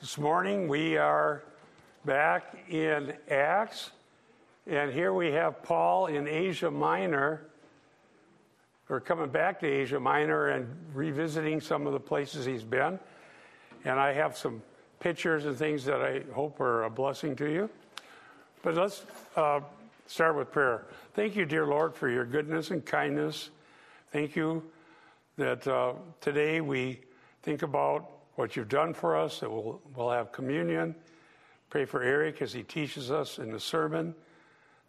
This morning we are back in Acts, and here we have Paul in Asia Minor. We're coming back to Asia Minor and revisiting some of the places he's been. And I have some pictures and things that I hope are a blessing to you. But let's uh, start with prayer. Thank you, dear Lord, for your goodness and kindness. Thank you that uh, today we think about what you've done for us, that we'll, we'll have communion. Pray for Eric as he teaches us in the sermon,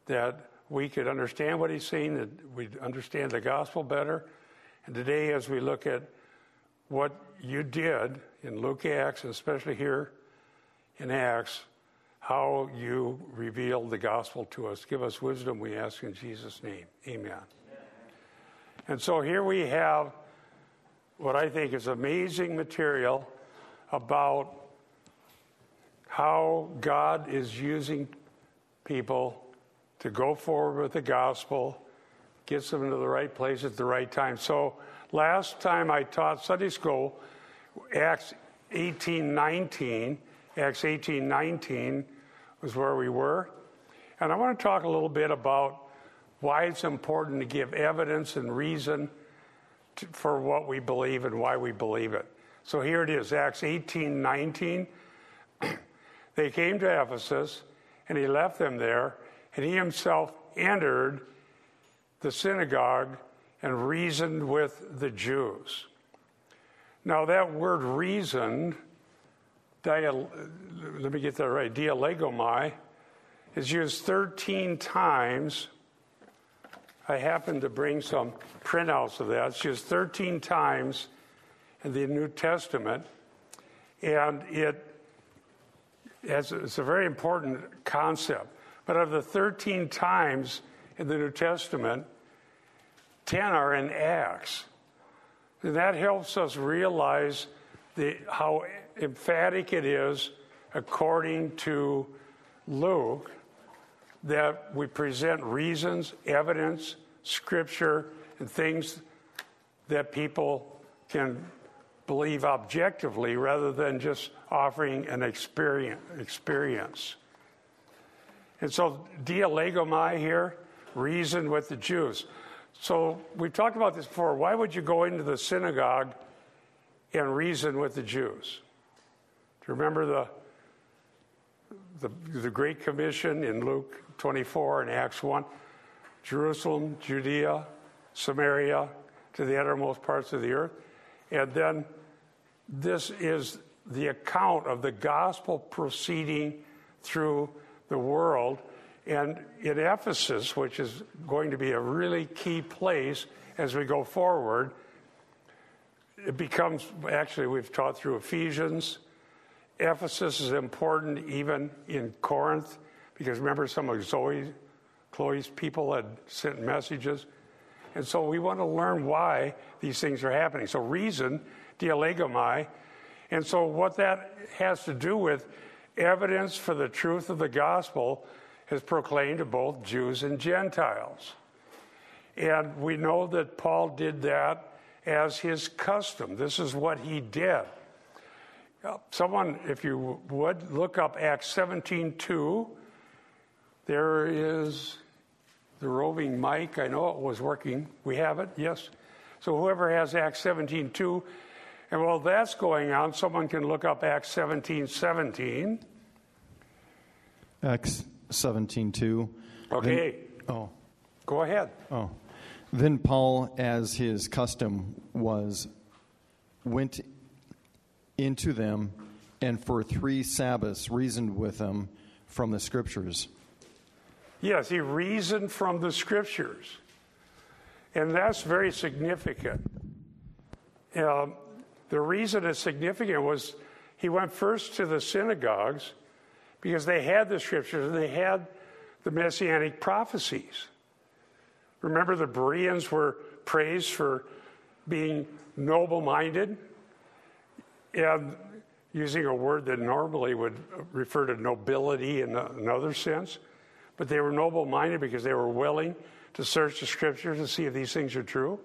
that we could understand what he's saying, that we'd understand the gospel better. And today, as we look at what you did in Luke Acts, and especially here in Acts, how you revealed the gospel to us. Give us wisdom, we ask in Jesus' name. Amen. And so here we have what I think is amazing material about how God is using people to go forward with the gospel, gets them into the right place at the right time. So last time I taught Sunday school, Acts 18 19, Acts 18 19 was where we were. And I want to talk a little bit about why it's important to give evidence and reason to, for what we believe and why we believe it. So here it is, Acts 18 19. they came to Ephesus, and he left them there, and he himself entered the synagogue and reasoned with the Jews. Now, that word reasoned, let me get that right, dialegomai, is used 13 times. I happen to bring some printouts of that. It's used 13 times the New Testament, and it has, it's a very important concept. But of the 13 times in the New Testament, 10 are in Acts. And that helps us realize the, how emphatic it is, according to Luke, that we present reasons, evidence, scripture, and things that people can believe objectively rather than just offering an experience. experience. And so, dialegomai here, reason with the Jews. So, we've talked about this before. Why would you go into the synagogue and reason with the Jews? Do you remember the, the, the Great Commission in Luke 24 and Acts 1? Jerusalem, Judea, Samaria, to the uttermost parts of the earth. And then this is the account of the gospel proceeding through the world. And in Ephesus, which is going to be a really key place as we go forward, it becomes actually, we've taught through Ephesians. Ephesus is important even in Corinth, because remember, some of Zoe, Chloe's people had sent messages. And so we want to learn why these things are happening. So, reason dialegomai. And so, what that has to do with evidence for the truth of the gospel is proclaimed to both Jews and Gentiles. And we know that Paul did that as his custom. This is what he did. Someone, if you would, look up Acts 17 2. There is the roving mic. I know it was working. We have it, yes. So whoever has Acts 17 2 and while that's going on, someone can look up Acts 17 17. Acts 17 2. Okay. Then, oh. Go ahead. Oh. Then Paul, as his custom was, went into them and for three Sabbaths reasoned with them from the Scriptures. Yes, he reasoned from the Scriptures. And that's very significant. Um, the reason it's significant was he went first to the synagogues because they had the scriptures and they had the messianic prophecies. Remember, the Bereans were praised for being noble minded and using a word that normally would refer to nobility in another sense. But they were noble minded because they were willing to search the scriptures to see if these things are true.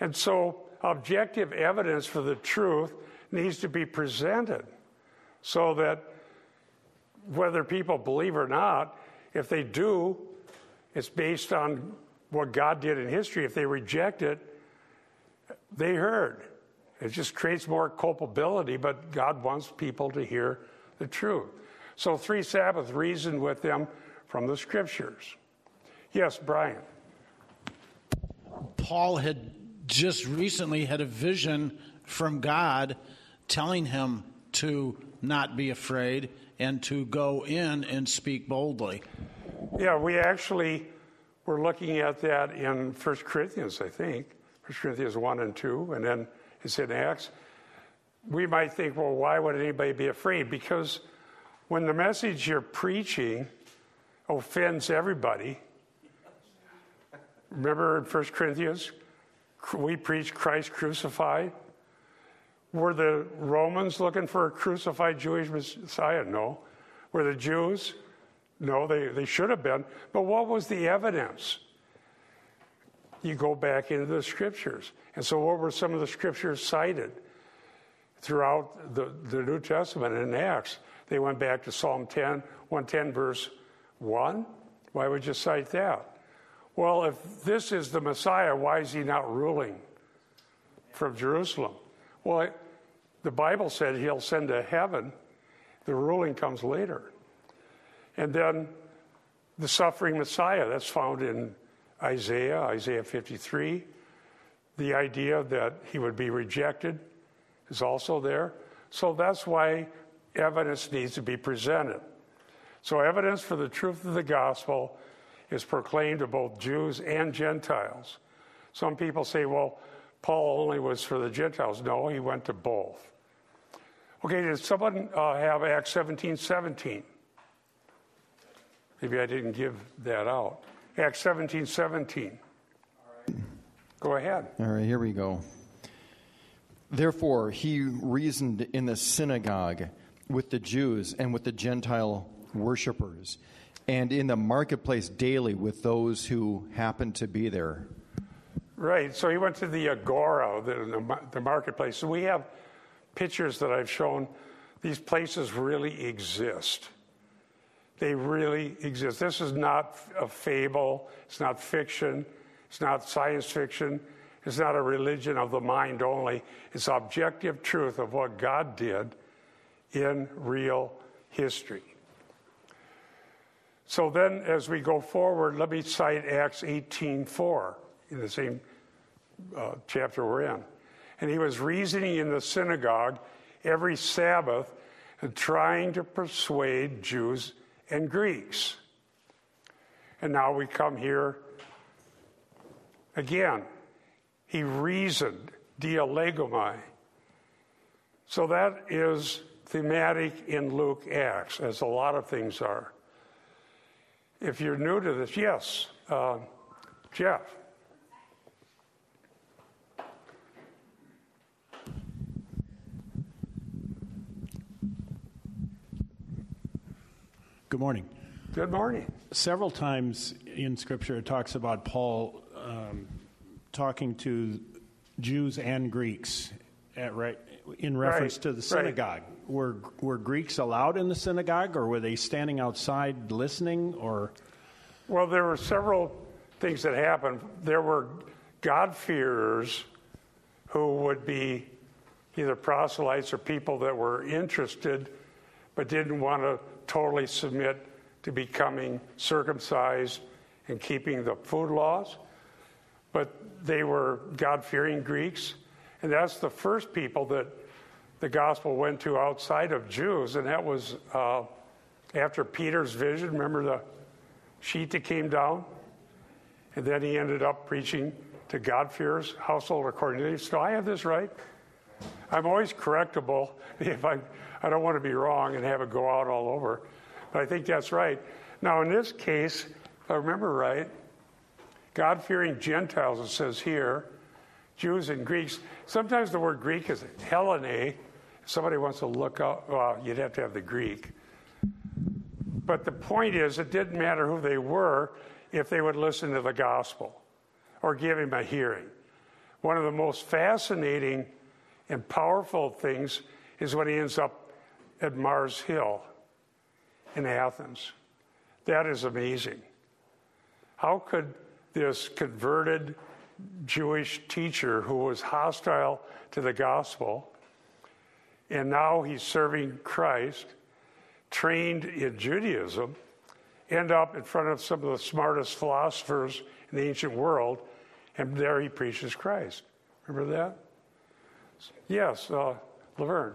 And so objective evidence for the truth needs to be presented. so that whether people believe or not, if they do, it's based on what God did in history. If they reject it, they heard. It just creates more culpability, but God wants people to hear the truth. So, three Sabbath reasoned with them from the scriptures. Yes, Brian. Paul had just recently had a vision from God telling him to not be afraid and to go in and speak boldly. Yeah, we actually were looking at that in 1 Corinthians, I think. 1 Corinthians 1 and 2, and then it's in Acts. We might think, well, why would anybody be afraid? Because when the message you're preaching offends everybody, remember in 1 Corinthians, we preach Christ crucified. Were the Romans looking for a crucified Jewish Messiah? No. Were the Jews? No, they, they should have been. But what was the evidence? You go back into the scriptures. And so, what were some of the scriptures cited throughout the, the New Testament in Acts? They went back to Psalm 10, 110, verse 1. Why would you cite that? Well, if this is the Messiah, why is he not ruling from Jerusalem? Well, the Bible said he'll send to heaven. The ruling comes later. And then the suffering Messiah, that's found in Isaiah, Isaiah 53. The idea that he would be rejected is also there. So that's why evidence needs to be presented. So, evidence for the truth of the gospel is proclaimed to both Jews and Gentiles. Some people say, well, Paul only was for the Gentiles. No, he went to both. Okay, did someone uh, have Acts 17 17? Maybe I didn't give that out. Acts 17 17. Go ahead. All right, here we go. Therefore, he reasoned in the synagogue with the Jews and with the Gentile worshippers, and in the marketplace daily with those who happen to be there. Right. So he went to the agora, the, the, the marketplace. So we have pictures that I've shown. These places really exist. They really exist. This is not a fable. It's not fiction. It's not science fiction. It's not a religion of the mind only. It's objective truth of what God did in real history. So then, as we go forward, let me cite Acts 18:4 in the same uh, chapter we're in. And he was reasoning in the synagogue every Sabbath and trying to persuade Jews and Greeks. And now we come here again. He reasoned, dialegomai. So that is thematic in Luke Acts, as a lot of things are. If you're new to this, yes, uh, Jeff. Good morning. Good morning. Several times in Scripture it talks about Paul um, talking to Jews and Greeks at, right, in reference Right, to the synagogue. Were, were Greeks allowed in the synagogue, or were they standing outside listening, or Well, there were several things that happened. There were God-fearers who would be either proselytes or people that were interested but didn't want to totally submit to becoming circumcised and keeping the food laws. But they were God-fearing Greeks, and that's the first people that the gospel went to outside of Jews, and that was uh, after Peter's vision. Remember the sheet that came down? And then he ended up preaching to God-fearers, household of Cornelius. Do I have this right? I'm always correctable if I, I don't want to be wrong and have it go out all over. But I think that's right. Now, in this case, if I remember right, God fearing Gentiles, it says here, Jews and Greeks. Sometimes the word Greek is Hellene. Somebody wants to look up, well, you'd have to have the Greek. But the point is, it didn't matter who they were if they would listen to the gospel or give him a hearing. One of the most fascinating and powerful things is when he ends up at Mars Hill in Athens. That is amazing. How could this converted Jewish teacher who was hostile to the gospel, and now he's serving Christ, trained in Judaism, end up in front of some of the smartest philosophers in the ancient world, and there he preaches Christ? Remember that? Yes, uh, Laverne.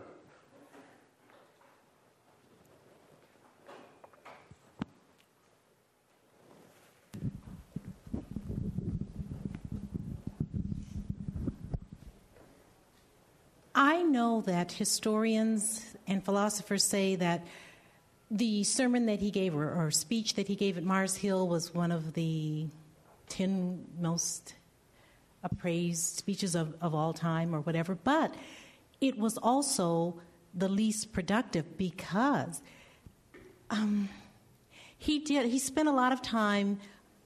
I know that historians and philosophers say that the sermon that he gave or, or, speech that he gave at Mars Hill was one of the 10 most appraised speeches of, of all time or whatever, but it was also the least productive because um, he did he spent a lot of time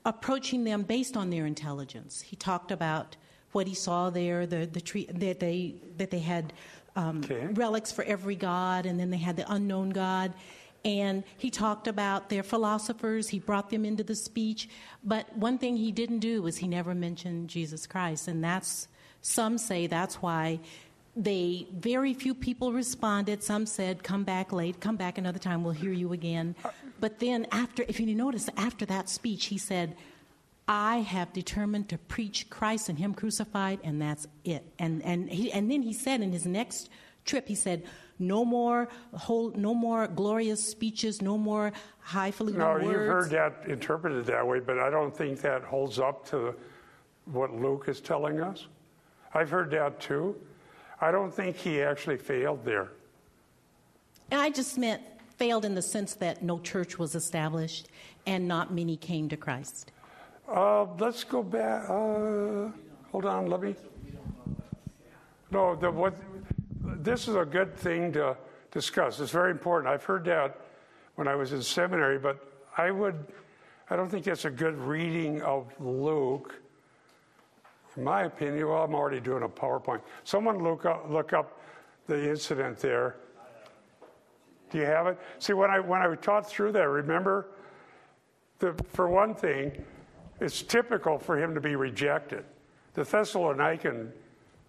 approaching them based on their intelligence. He talked about what he saw there, the, the tree that they that they had um, okay. relics for every god, and then they had the unknown god. And he talked about their philosophers. He brought them into the speech. But one thing he didn't do was he never mentioned Jesus Christ, and that's some say that's why they very few people responded. Some said, "Come back late. Come back another time. We'll hear you again." But then after, if you notice, after that speech, he said I have determined to preach Christ and Him crucified, and that's it. And and he, and then he said in his next trip, he said, "No more whole, no more glorious speeches, no more highfalutin no, words." No, you've heard that interpreted that way, but I don't think that holds up to what Luke is telling us. I've heard that too. I don't think he actually failed there. I just meant failed in the sense that no church was established and not many came to Christ. Uh, let's go back. Uh, hold on, let me. No, the, what, this is a good thing to discuss. It's very important. I've heard that when I was in seminary, but I would, I don't think that's a good reading of Luke. In my opinion, well, I'm already doing a PowerPoint. Someone look up, look up the incident there. Do you have it? See, when I when I taught through that, remember, the, for one thing, it's typical for him to be rejected. The Thessalonican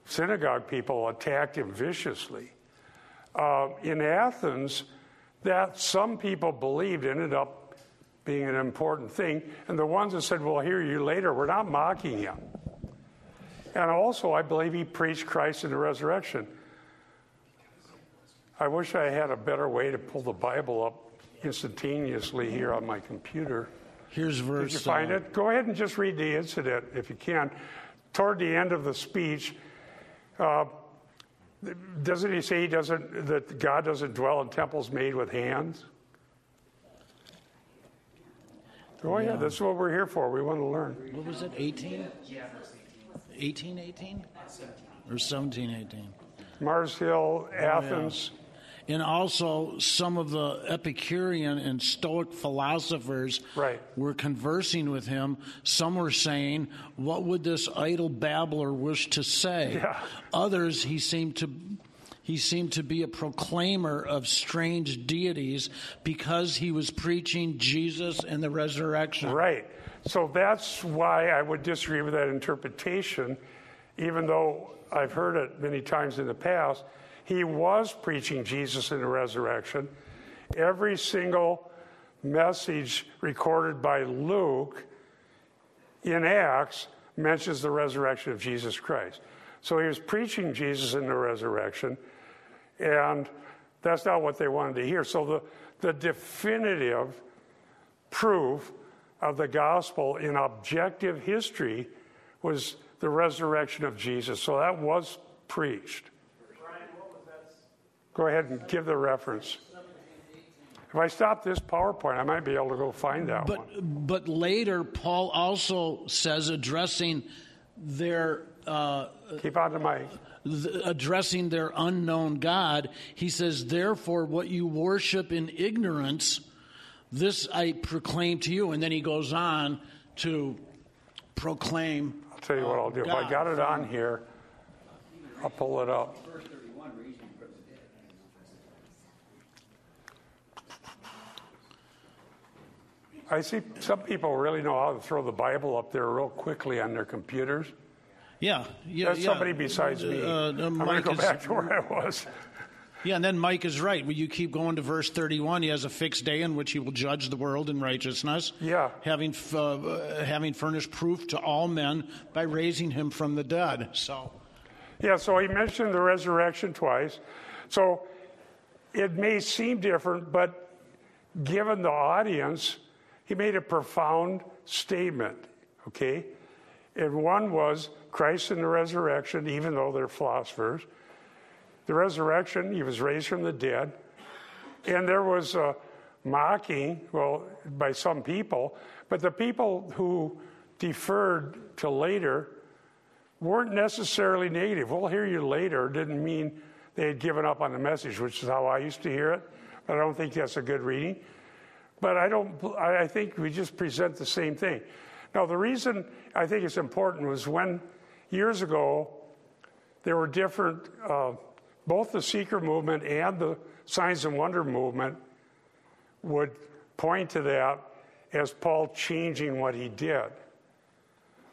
synagogue people attacked him viciously. Uh, in Athens, that some people believed ended up being an important thing. And the ones that said, We'll hear you later, we're not mocking him. And also, I believe he preached Christ in the resurrection. I wish I had a better way to pull the Bible up instantaneously here on my computer. Here's verse. Did you find uh, it? Go ahead and just read the incident if you can. Toward the end of the speech, uh, doesn't he say he doesn't that God doesn't dwell in temples made with hands? Go yeah. ahead. That's what we're here for. We want to learn. What was it? 18? 18, 18? Or 17, 18? Mars Hill, Athens. Oh, yeah and also some of the Epicurean and Stoic philosophers right. were conversing with him. Some were saying, "What would this idle babbler wish to say?" Yeah. Others, he seemed to he seemed to be a proclaimer of strange deities because he was preaching Jesus and the resurrection. Right. So that's why I would disagree with that interpretation, even though I've heard it many times in the past he was preaching Jesus in the resurrection. Every single message recorded by Luke in Acts mentions the resurrection of Jesus Christ. So he was preaching Jesus in the resurrection, and that's not what they wanted to hear. So the, the definitive proof of the gospel in objective history was the resurrection of Jesus. So that was preached. Go ahead and give the reference. If I stop this PowerPoint, I might be able to go find that but, one. But later, Paul also says, addressing their. Uh, Keep on the mic. addressing their unknown God, he says, Therefore, what you worship in ignorance, this I proclaim to you. And then he goes on to proclaim. I'll tell you what I'll do. God. If I got it on here, I'll pull it up. I see some people really know how to throw the Bible up there real quickly on their computers. Yeah, yeah. That's yeah. somebody besides me. Uh, uh, I'm going to go is- back to where I was. Yeah, and then Mike is right. When you keep going to verse 31, he has a fixed day in which he will judge the world in righteousness. Yeah. Having, f- uh, having furnished proof to all men by raising him from the dead. So, Yeah, so he mentioned the resurrection twice. So it may seem different, but given the audience, he made a profound statement, okay? And one was Christ and the resurrection, even though they're philosophers. The resurrection, he was raised from the dead. And there was a mocking, well, by some people, but the people who deferred to later weren't necessarily negative. We'll hear you later didn't mean they had given up on the message, which is how I used to hear it. But I don't think that's a good reading. But I don't. I think we just present the same thing. Now, the reason I think it's important was when years ago there were different. Uh, both the seeker movement and the signs and wonder movement would point to that as Paul changing what he did.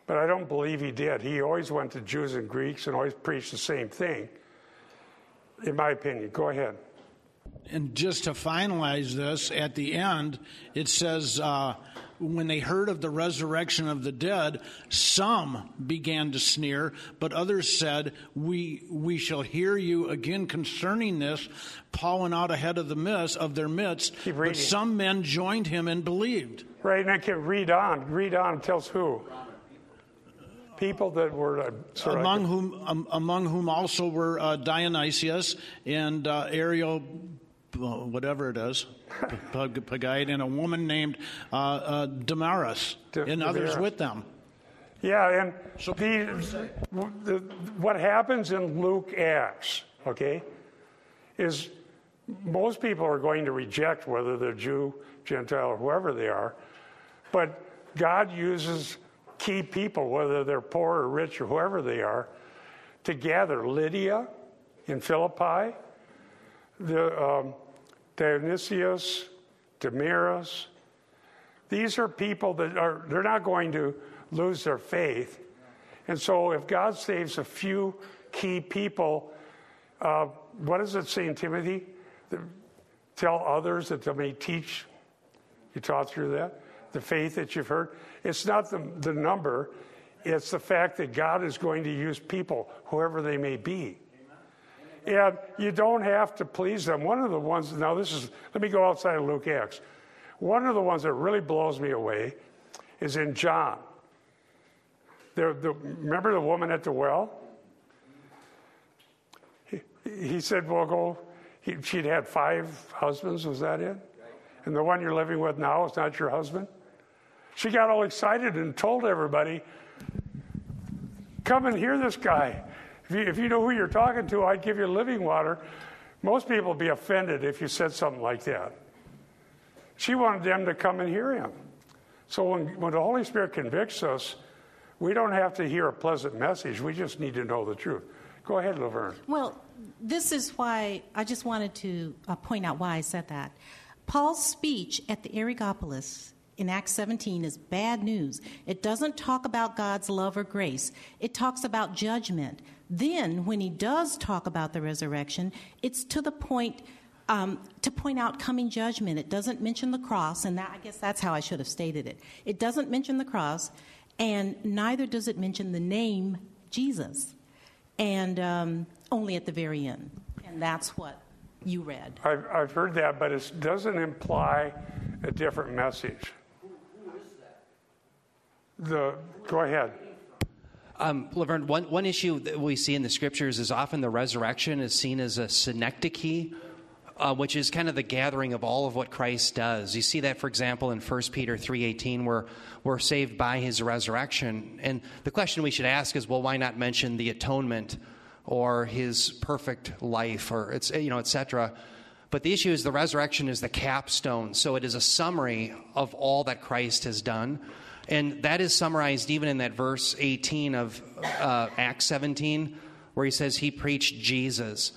But I don't believe he did. He always went to Jews and Greeks and always preached the same thing, in my opinion. Go ahead. And just to finalize this, at the end, it says, uh, when they heard of the resurrection of the dead, some began to sneer, but others said, "We we shall hear you again concerning this." Paul went out ahead of the midst of their midst, but some men joined him and believed. Right, and I can read on. Read on tells who? People that were. Uh, sorry, among whom um, among whom also were uh, Dionysius and uh, Ariel, whatever it is, Pag- Pagite, and a woman named uh, uh, Damaris, D- and others with them. Yeah, and the, the, what happens in Luke Acts, okay, is most people are going to reject whether they're Jew, Gentile, or whoever they are, but God uses key people, whether they're poor or rich or whoever they are, to gather Lydia in Philippi, the um, Dionysius, Damaris, these are people that are they're not going to lose their faith. And so if god saves a few key people uh, what does it say in timothy? The- tell others that they may teach. You taught through that? The faith that you've heard? It's not the, the number. It's the fact that god is going to use people whoever they may be and you don't have to please them. One of the ones, now this is, let me go outside of Luke Acts. One of the ones that really blows me away is in John. The, remember the woman at the well? He, he said, Well, go. He, she'd had five husbands, was that it? And the one you're living with now is not your husband? She got all excited and told everybody, Come and hear this guy. If you, if you know who you're talking to, I'd give you living water. Most people would be offended if you said something like that. She wanted them to come and hear him. So when, when the Holy Spirit convicts us, we don't have to hear a pleasant message. We just need to know the truth. Go ahead, Laverne. Well, this is why I just wanted to uh, point out why I said that. Paul's speech at the Areopagus in Acts 17 is bad news. It doesn't talk about God's love or grace, it talks about judgment. Then, when he does talk about the resurrection, it's to the point. Um, to point out coming judgment, it doesn't mention the cross, and that, I guess that's how I should have stated it. It doesn't mention the cross, and neither does it mention the name Jesus and um, only at the very end. And that's what you read. I've, I've heard that, but it doesn't imply a different message. The, go ahead. Um, Laverne, one, one issue that we see in the scriptures is often the resurrection is seen as a synecdoche, uh, which is kind of the gathering of all of what Christ does. You see that, for example, in 1 Peter 3.18, where we're saved by his resurrection. And the question we should ask is, well, why not mention the atonement or his perfect life or, it's, you know, et cetera? But the issue is the resurrection is the capstone. So it is a summary of all that Christ has done. And that is summarized even in that verse 18 of uh, Acts 17, where he says he preached Jesus.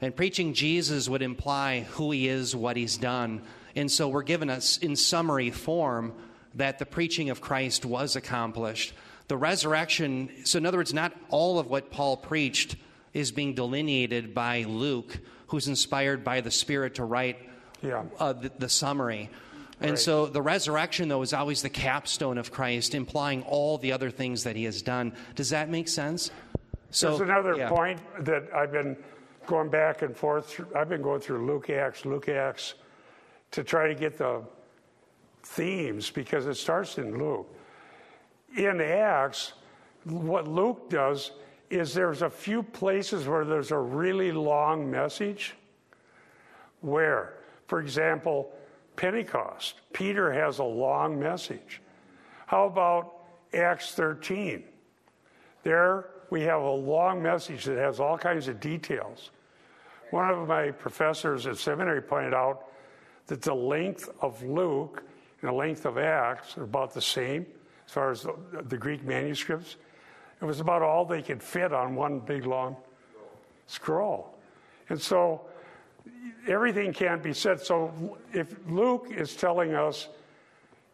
And preaching Jesus would imply who he is, what he's done. And so we're given us in summary form that the preaching of Christ was accomplished. The resurrection, so in other words, not all of what Paul preached is being delineated by Luke, who's inspired by the Spirit to write Yeah. uh, the, the summary. And Right. so the resurrection, though, is always the capstone of Christ, implying all the other things that he has done. Does that make sense? So, There's another yeah. point that I've been going back and forth. Through, I've been going through Luke Acts, Luke Acts, to try to get the themes because it starts in Luke. In Acts, what Luke does is there's a few places where there's a really long message. Where, for example, Pentecost, Peter has a long message. How about Acts 13? There we have a long message that has all kinds of details. One of my professors at seminary pointed out that the length of Luke and the length of Acts are about the same as far as the, Greek manuscripts. It was about all they could fit on one big long scroll. And so everything can't be said. So if Luke is telling us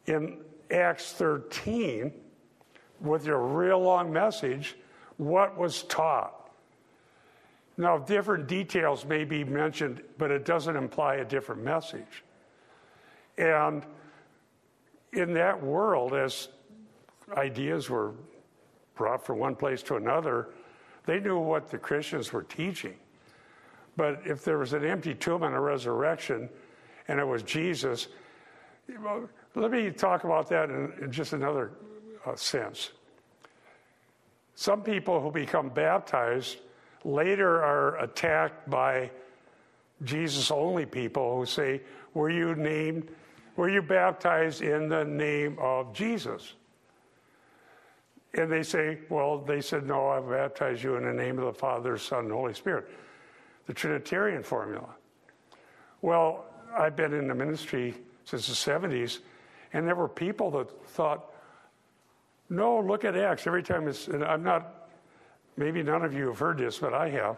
in Acts 13, with your real long message, what was taught. Now, different details may be mentioned, but it doesn't imply a different message. And in that world, as ideas were brought from one place to another, they knew what the Christians were teaching. But if there was an empty tomb and a resurrection, and it was Jesus, let me talk about that in, in just another uh, sense. Some people who become baptized later are attacked by Jesus only people who say, Were you named, were you baptized in the name of Jesus? And they say, Well, they said, No, I baptized you in the name of the Father, Son, and Holy Spirit. The Trinitarian formula. Well, I've been in the ministry since the 70s, and there were people that thought, no, look at Acts. Every time it's, and I'm not, maybe none of you have heard this, but I have.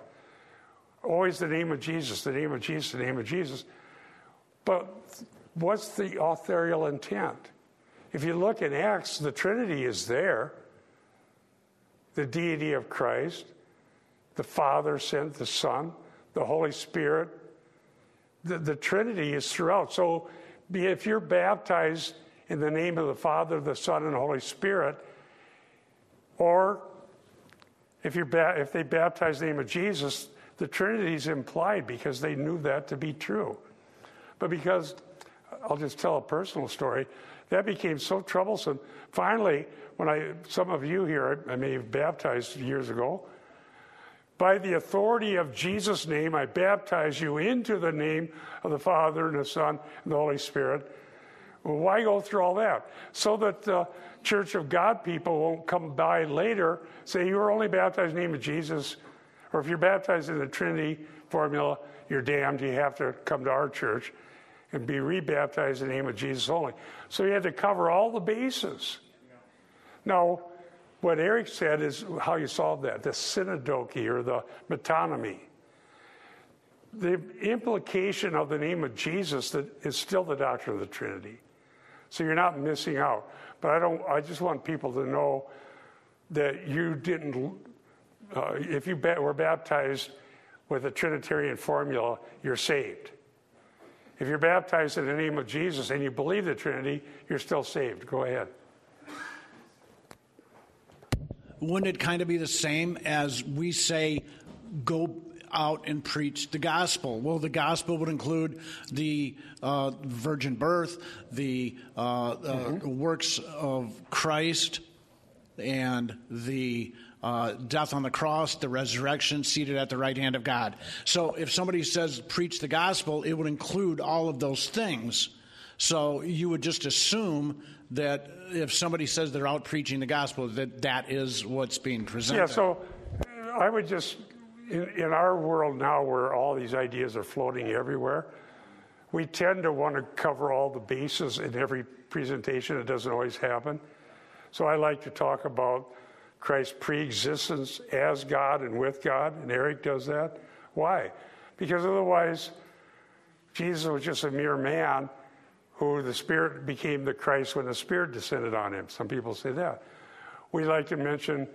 Always the name of Jesus, the name of Jesus, the name of Jesus. But what's the authorial intent? If you look in Acts, the Trinity is there the deity of Christ, the Father sent the Son, the Holy Spirit. The, the Trinity is throughout. So if you're baptized in the name of the Father, the Son, and the Holy Spirit, or if, you're ba- if they baptize the name of Jesus, the Trinity is implied because they knew that to be true. But because, I'll just tell a personal story, that became so troublesome. Finally, when I, some of you here, I may have baptized years ago, by the authority of Jesus' name, I baptize you into the name of the Father and the Son and the Holy Spirit. Well, why go through all that? So that the Church of God people won't come by later, say, you were only baptized in the name of Jesus, or if you're baptized in the Trinity formula, you're damned. You have to come to our church and be rebaptized in the name of Jesus only. So you had to cover all the bases. Now, what Eric said is how you solve that the synecdoche or the metonymy. The implication of the name of Jesus that is still the doctrine of the Trinity. So you're not missing out. But I don't. I just want people to know that you didn't. Uh, if you were baptized with a Trinitarian formula, you're saved. If you're baptized in the name of Jesus and you believe the Trinity, you're still saved. Go ahead. Wouldn't it kind of be the same as we say, go out and preach the gospel? Well, the gospel would include the uh, virgin birth, the uh, uh, works of Christ, and the uh, death on the cross, the resurrection, seated at the right hand of God. So if somebody says preach the gospel, it would include all of those things. So you would just assume that if somebody says they're out preaching the gospel, that that is what's being presented. Yeah, so uh, I would just, in, in our world now where all these ideas are floating everywhere, we tend to want to cover all the bases in every presentation. It doesn't always happen. So I like to talk about Christ's preexistence as God and with God, and Eric does that. Why? Because otherwise, Jesus was just a mere man, who the Spirit became the Christ when the Spirit descended on him. Some people say that. We like to mention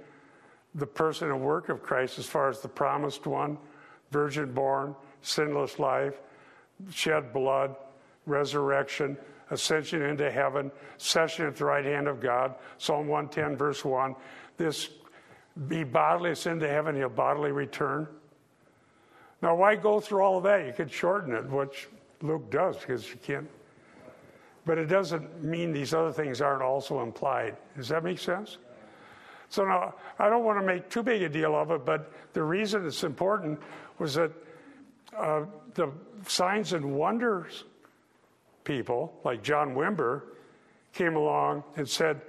the person and work of Christ as far as the promised one, virgin born, sinless life, shed blood, resurrection, ascension into heaven, session at the right hand of God. Psalm 110, verse 1. This be bodily ascend to heaven, he'll bodily return. Now, why go through all of that? You could shorten it, which Luke does, because you can't. But it doesn't mean these other things aren't also implied. Does that make sense? So now, I don't want to make too big a deal of it, but the reason it's important was that uh, the signs and wonders people, like John Wimber, came along and said,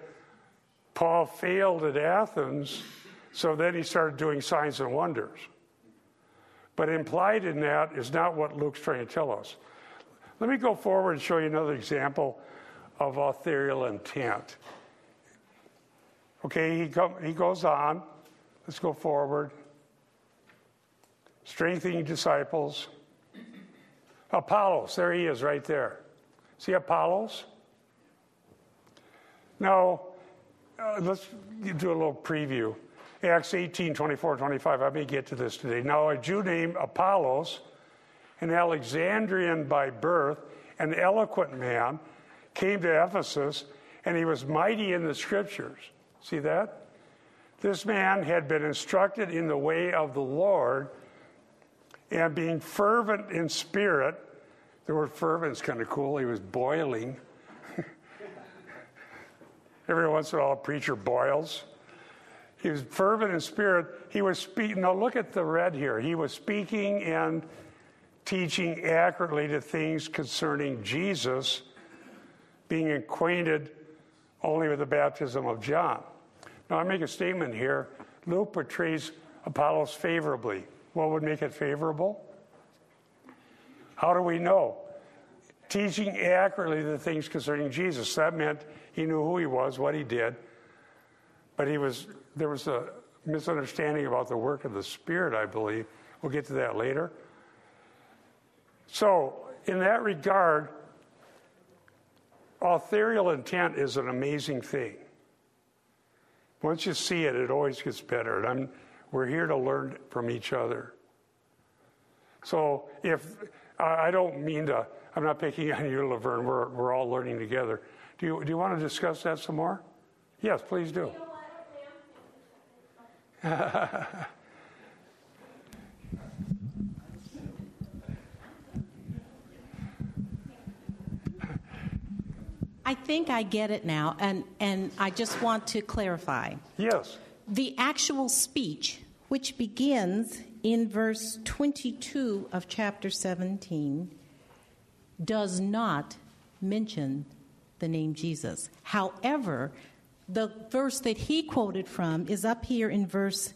Paul failed at Athens, so then he started doing signs and wonders. But implied in that is not what Luke's trying to tell us. Let me go forward and show you another example of authorial intent. Okay, he, go, he goes on. Let's go forward. Strengthening disciples. Apollos, there he is right there. See Apollos? Now, uh, let's do a little preview. Acts 18, 24, 25. I may get to this today. Now, a Jew named Apollos, an Alexandrian by birth, an eloquent man, came to Ephesus, and he was mighty in the scriptures. See that? This man had been instructed in the way of the Lord, and being fervent in spirit, the word fervent is kind of cool. He was boiling. Every once in a while, a preacher boils. He was fervent in spirit. He was speaking. Now, look at the red here. He was speaking and teaching accurately to things concerning Jesus, being acquainted only with the baptism of John. Now, I make a statement here. Luke portrays Apollos favorably. What would make it favorable? How do we know? Teaching accurately the things concerning Jesus. That meant he knew who he was, what he did, but he was there was a misunderstanding about the work of the Spirit, I believe. We'll get to that later. So, in that regard, authorial intent is an amazing thing. Once you see it, it always gets better. And I'm, we're here to learn from each other. So, if I don't mean to, I'm not picking on you, Laverne. We're, we're all learning together. Do you, do you want to discuss that some more? Yes, please do. I think I get it now, and, and I just want to clarify. Yes. The actual speech, which begins in verse 22 of chapter 17, does not mention the name Jesus. However, the verse that he quoted from is up here in verse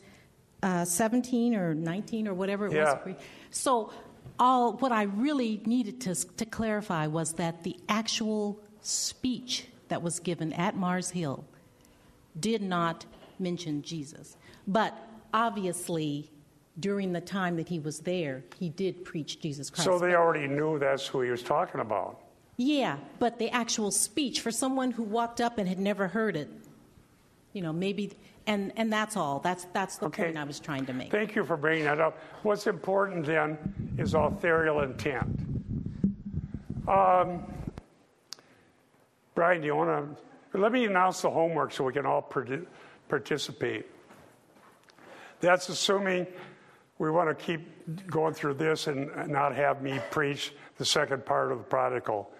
uh, 17 or 19 or whatever it Yeah. was. So, all what I really needed to, to clarify was that the actual speech that was given at Mars Hill did not mention Jesus. But obviously, during the time that he was there, he did preach Jesus Christ. So they already knew that's who he was talking about. Yeah, but the actual speech for someone who walked up and had never heard it, you know, maybe, and and that's all. That's that's the Okay. point I was trying to make. Thank you for bringing that up. What's important then is authorial intent. Um, Brian, do you want to? Let me announce the homework so we can all participate. That's assuming we want to keep going through this and not have me preach the second part of the prodigal.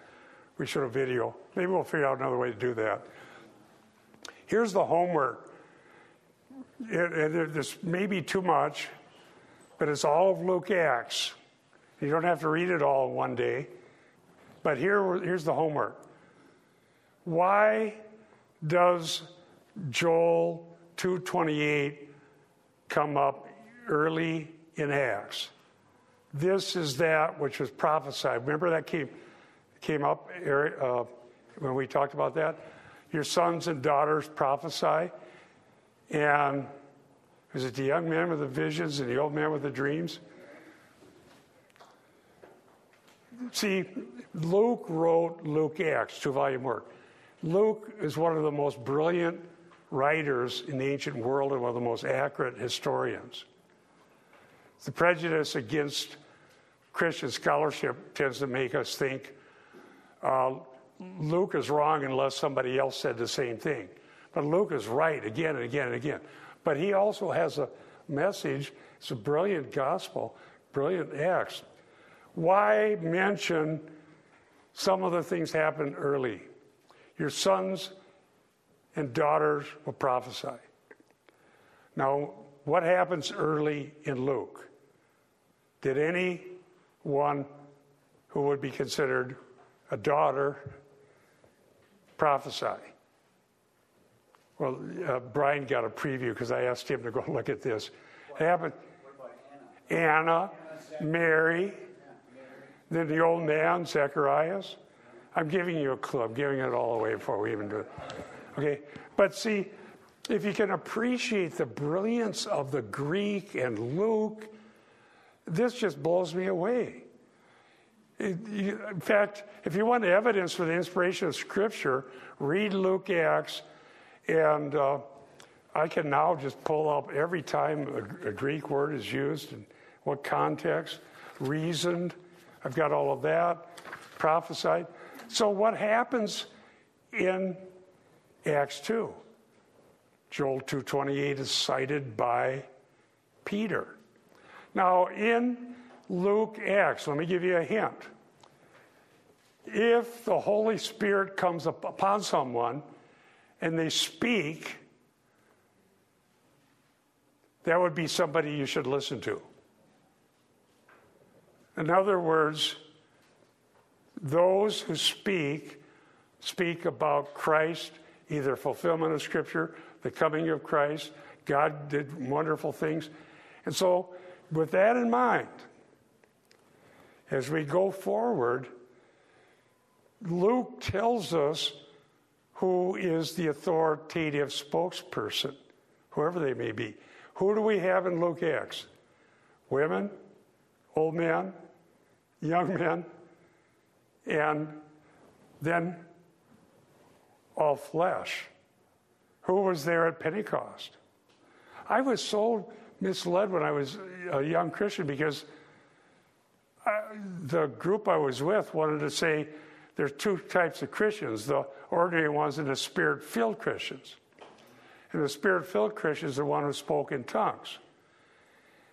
We should have video. Maybe we'll figure out another way to do that. Here's the homework. This may be too much, but it's all of Luke Acts. You don't have to read it all in one day. But here, here's the homework. Why does Joel 228 come up early in Acts? This is that which was prophesied. Remember that came came up uh, when we talked about that. Your sons and daughters prophesy, and is it the young man with the visions and the old man with the dreams? See, Luke wrote Luke Acts, two volume work. Luke is one of the most brilliant writers in the ancient world and one of the most accurate historians. The prejudice against Christian scholarship tends to make us think uh, Luke is wrong unless somebody else said the same thing. But Luke is right again and again and again. But he also has a message. It's a brilliant gospel, brilliant acts. Why mention some of the things happened early? Your sons and daughters will prophesy. Now, what happens early in Luke? Did anyone who would be considered a daughter prophesy? Well, uh, Brian got a preview because I asked him to go look at this. It happened. Anna, Mary, then the old man, Zacharias. I'm giving you a clue. I'm giving it all away before we even do it. Okay? But see, if you can appreciate the brilliance of the Greek and Luke, this just blows me away. In fact, if you want evidence for the inspiration of Scripture, read Luke Acts, and uh, I can now just pull up every time a, a Greek word is used and what context, reasoned. I've got all of that, prophesied. So, what happens in Acts 2? Joel 2:28 is cited by Peter. Now, in Luke Acts, let me give you a hint. If the Holy Spirit comes upon someone and they speak, that would be somebody you should listen to. In other words, those who speak speak about Christ, either fulfillment of Scripture, the coming of Christ. God did wonderful things. And so, with that in mind, as we go forward, Luke tells us who is the authoritative spokesperson, whoever they may be. Who do we have in Luke Acts? Women, old men, young men, and then all flesh. Who was there at Pentecost? I was so misled when I was a young Christian because I, the group I was with wanted to say there's two types of Christians the ordinary ones and the spirit filled Christians. And the spirit filled Christian is the one who spoke in tongues.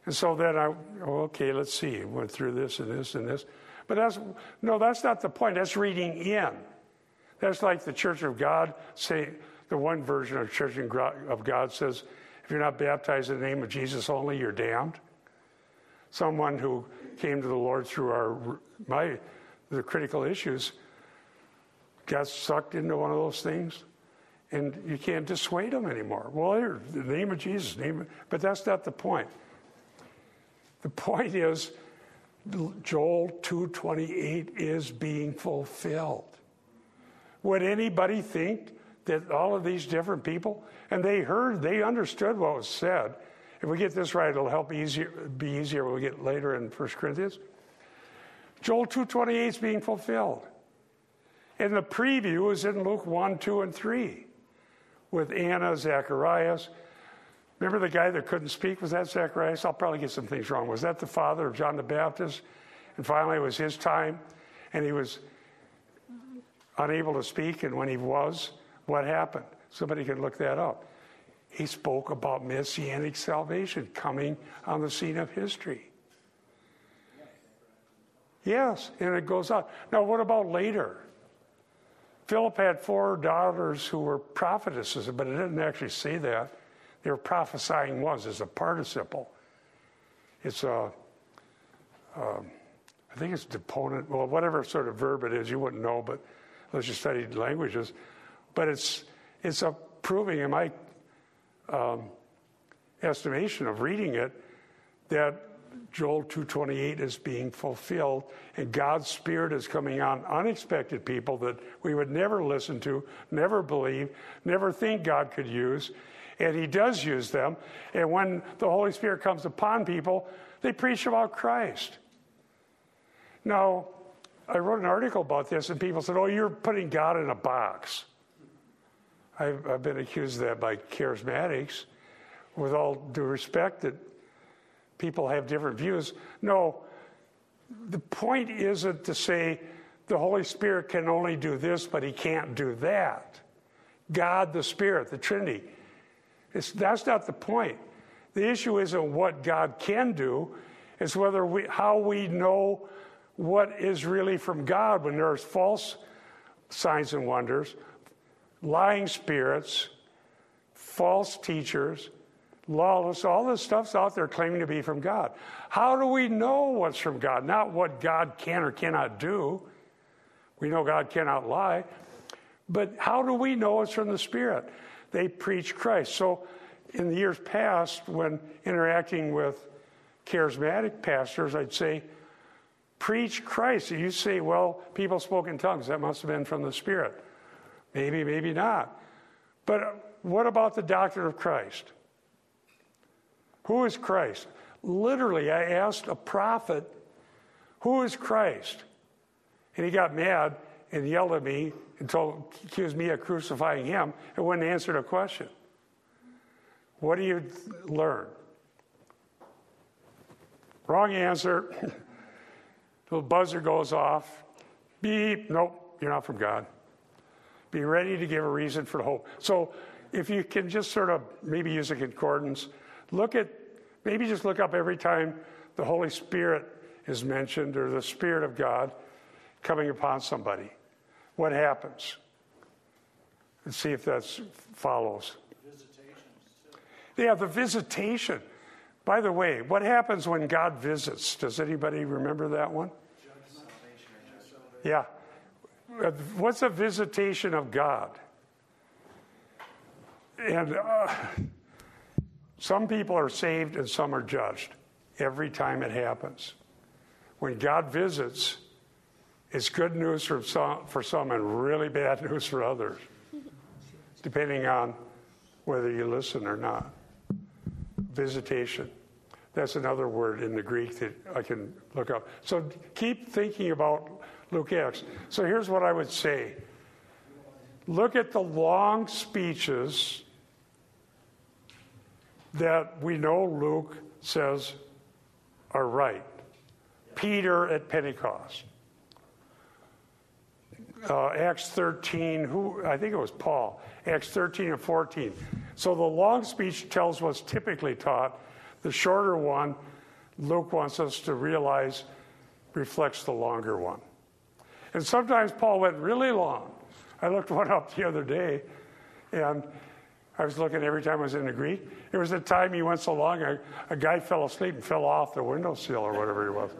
And so then I, okay, let's see. Went through this and this and this. But that's, no, that's not the point. That's reading in. That's like the Church of God say, the one version of Church of God says, if you're not baptized in the name of Jesus only, you're damned. Someone who came to the Lord through our my the critical issues got sucked into one of those things, and you can't dissuade them anymore. Well, here, the name of Jesus, name, but that's not the point. The point is, Joel 2:28 is being fulfilled. Would anybody think that all of these different people, and they heard, they understood what was said. If we get this right, it'll help easier, be easier when we get later in 1 Corinthians. Joel 2.28 is being fulfilled. And the preview is in Luke 1, 2, and 3 with Anna, Zacharias. Remember the guy that couldn't speak? Was that Zacharias? I'll probably get some things wrong. Was that the father of John the Baptist? And finally, it was his time, and he was unable to speak. And when he was, what happened? Somebody can look that up. He spoke about messianic salvation coming on the scene of history. Yes, and it goes on. Now, what about later? Philip had four daughters who were prophetesses, but it didn't actually say that. They were prophesying was as a participle. It's a, um, I think it's deponent, well, whatever sort of verb it is, you wouldn't know, but unless you studied languages. But it's, it's a proving in my um, estimation of reading it that Joel 2:28 is being fulfilled and God's spirit is coming on unexpected people that we would never listen to, never believe, never think God could use, and he does use them. And when the Holy Spirit comes upon people, they preach about Christ. Now, I wrote an article about this, and people said, "Oh, you're putting God in a box." I've, I've been accused of that by charismatics, with all due respect, that people have different views. No, the point isn't to say the Holy Spirit can only do this, but He can't do that. God, the Spirit, the Trinity. It's, that's not the point. The issue isn't what God can do, it's whether we, how we know what is really from God when there's false signs and wonders, lying spirits, false teachers, lawless, all this stuff's out there claiming to be from God. How do we know what's from God? Not what God can or cannot do. We know God cannot lie. But how do we know it's from the Spirit? They preach Christ. So, in the years past, when interacting with charismatic pastors, I'd say, preach Christ. You say, well, people spoke in tongues. That must have been from the Spirit. Maybe, maybe not. But what about the doctrine of Christ? Who is Christ? Literally, I asked a prophet, Who is Christ? And he got mad and yelled at me and told, accused me of crucifying him and wouldn't answer the question. What do you learn? Wrong answer. the buzzer goes off. Beep. Nope, you're not from God. Be ready to give a reason for the hope. So if you can just sort of maybe use a concordance, look at, maybe just look up every time the Holy Spirit is mentioned or the Spirit of God coming upon somebody. What happens? And see if that follows. Yeah, the visitation. By the way, what happens when God visits? Does anybody remember that one? Yeah. What's a visitation of God? And uh, some people are saved and some are judged every time it happens. When God visits, it's good news for some, for some and really bad news for others, depending on whether you listen or not. Visitation. That's another word in the Greek that I can look up. So keep thinking about Luke Acts. So here's what I would say look at the long speeches that we know Luke says are right. Peter at Pentecost. Uh, Acts 13, who I think it was Paul, Acts 13 and 14. So the long speech tells what's typically taught. The shorter one, Luke wants us to realize, reflects the longer one. And sometimes Paul went really long. I looked one up the other day, and I was looking every time I was in the Greek. It was the time he went so long, a, a guy fell asleep and fell off the windowsill or whatever he was.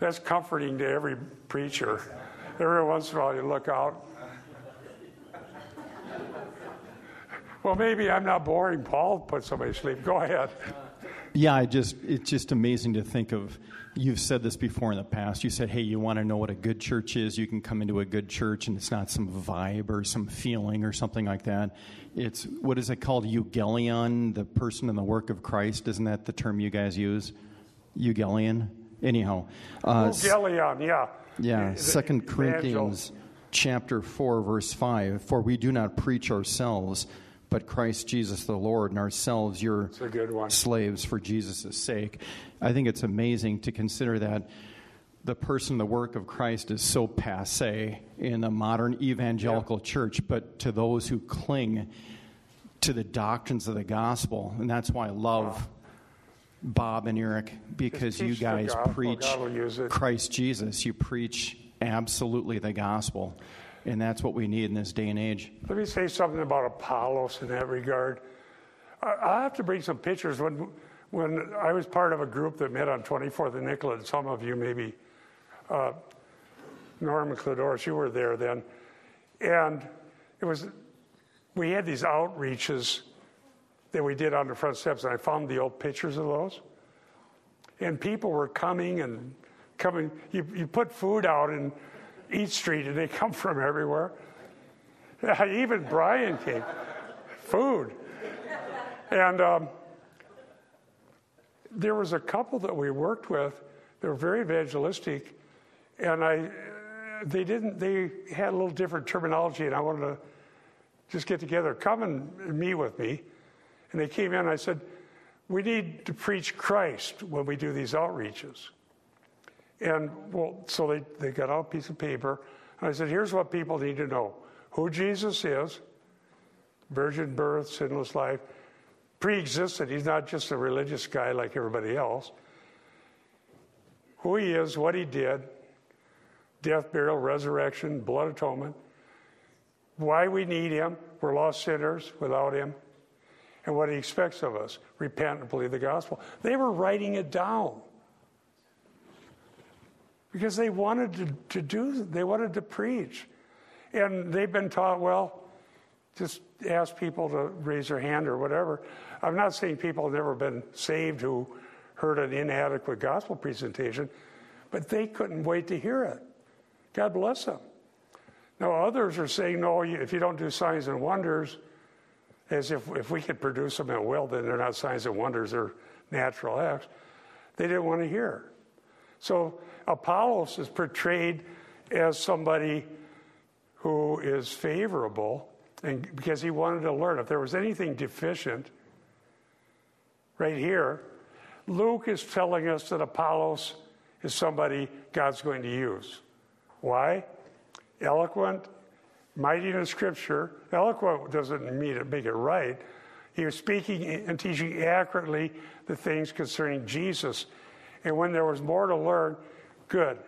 That's comforting to every preacher. Every once in a while, you look out. Well, maybe I'm not boring. Paul put somebody to sleep. Go ahead. Yeah, I just it's just amazing to think of. You've said this before in the past. You said, "Hey, you want to know what a good church is? You can come into a good church, and it's not some vibe or some feeling or something like that. It's what is it called? Eugelion, the person in the work of Christ. Isn't that the term you guys use? Eugelion. Anyhow, uh, Euangelion, yeah. Yeah, Second Corinthians chapter four, verse five. For we do not preach ourselves but Christ Jesus the Lord, and ourselves your slaves for Jesus' sake. I think it's amazing to consider that the person, the work of Christ is so passe in the modern evangelical yeah. church, but to those who cling to the doctrines of the gospel, and that's why I love. Bob and Eric, because you guys preach Christ Jesus. You preach absolutely the gospel. And that's what we need in this day and age. Let me say something about Apollos in that regard. I have to bring some pictures. When, when I was part of a group that met on 24th and Nicollet, some of you maybe, uh, Norman Cladoris, you were there then. And it was, we had these outreaches that we did on the front steps, and I found the old pictures of those. And people were coming and coming. You, you put food out, in Eat Street, and they come from everywhere. Even Brian came. Food. And um, there was a couple that we worked with. They were very evangelistic, And I, they didn't, they had a little different terminology, and I wanted to just get together, come and meet with me. And they came in, and I said, We need to preach Christ when we do these outreaches. And well, so they, they got out a piece of paper, and I said, Here's what people need to know who Jesus is, virgin birth, sinless life, pre existed. He's not just a religious guy like everybody else. Who he is, what he did, death, burial, resurrection, blood atonement, why we need him. We're lost sinners without him. And what he expects of us repent and believe the gospel. They were writing it down because they wanted to, to do, they wanted to preach. And they've been taught, well, just ask people to raise their hand or whatever. I'm not saying people have never been saved who heard an inadequate gospel presentation, but they couldn't wait to hear it. God bless them. Now, others are saying, no, if you don't do signs and wonders, as if, if we could produce them at will, then they're not signs and wonders, they're natural acts. They didn't want to hear. So Apollos is portrayed as somebody who is favorable, and because he wanted to learn. If there was anything deficient, right here, Luke is telling us that Apollos is somebody God's going to use. Why? Eloquent, mighty in scripture. Eloquent doesn't mean it, make it right. He was speaking and teaching accurately the things concerning Jesus. And when there was more to learn, good.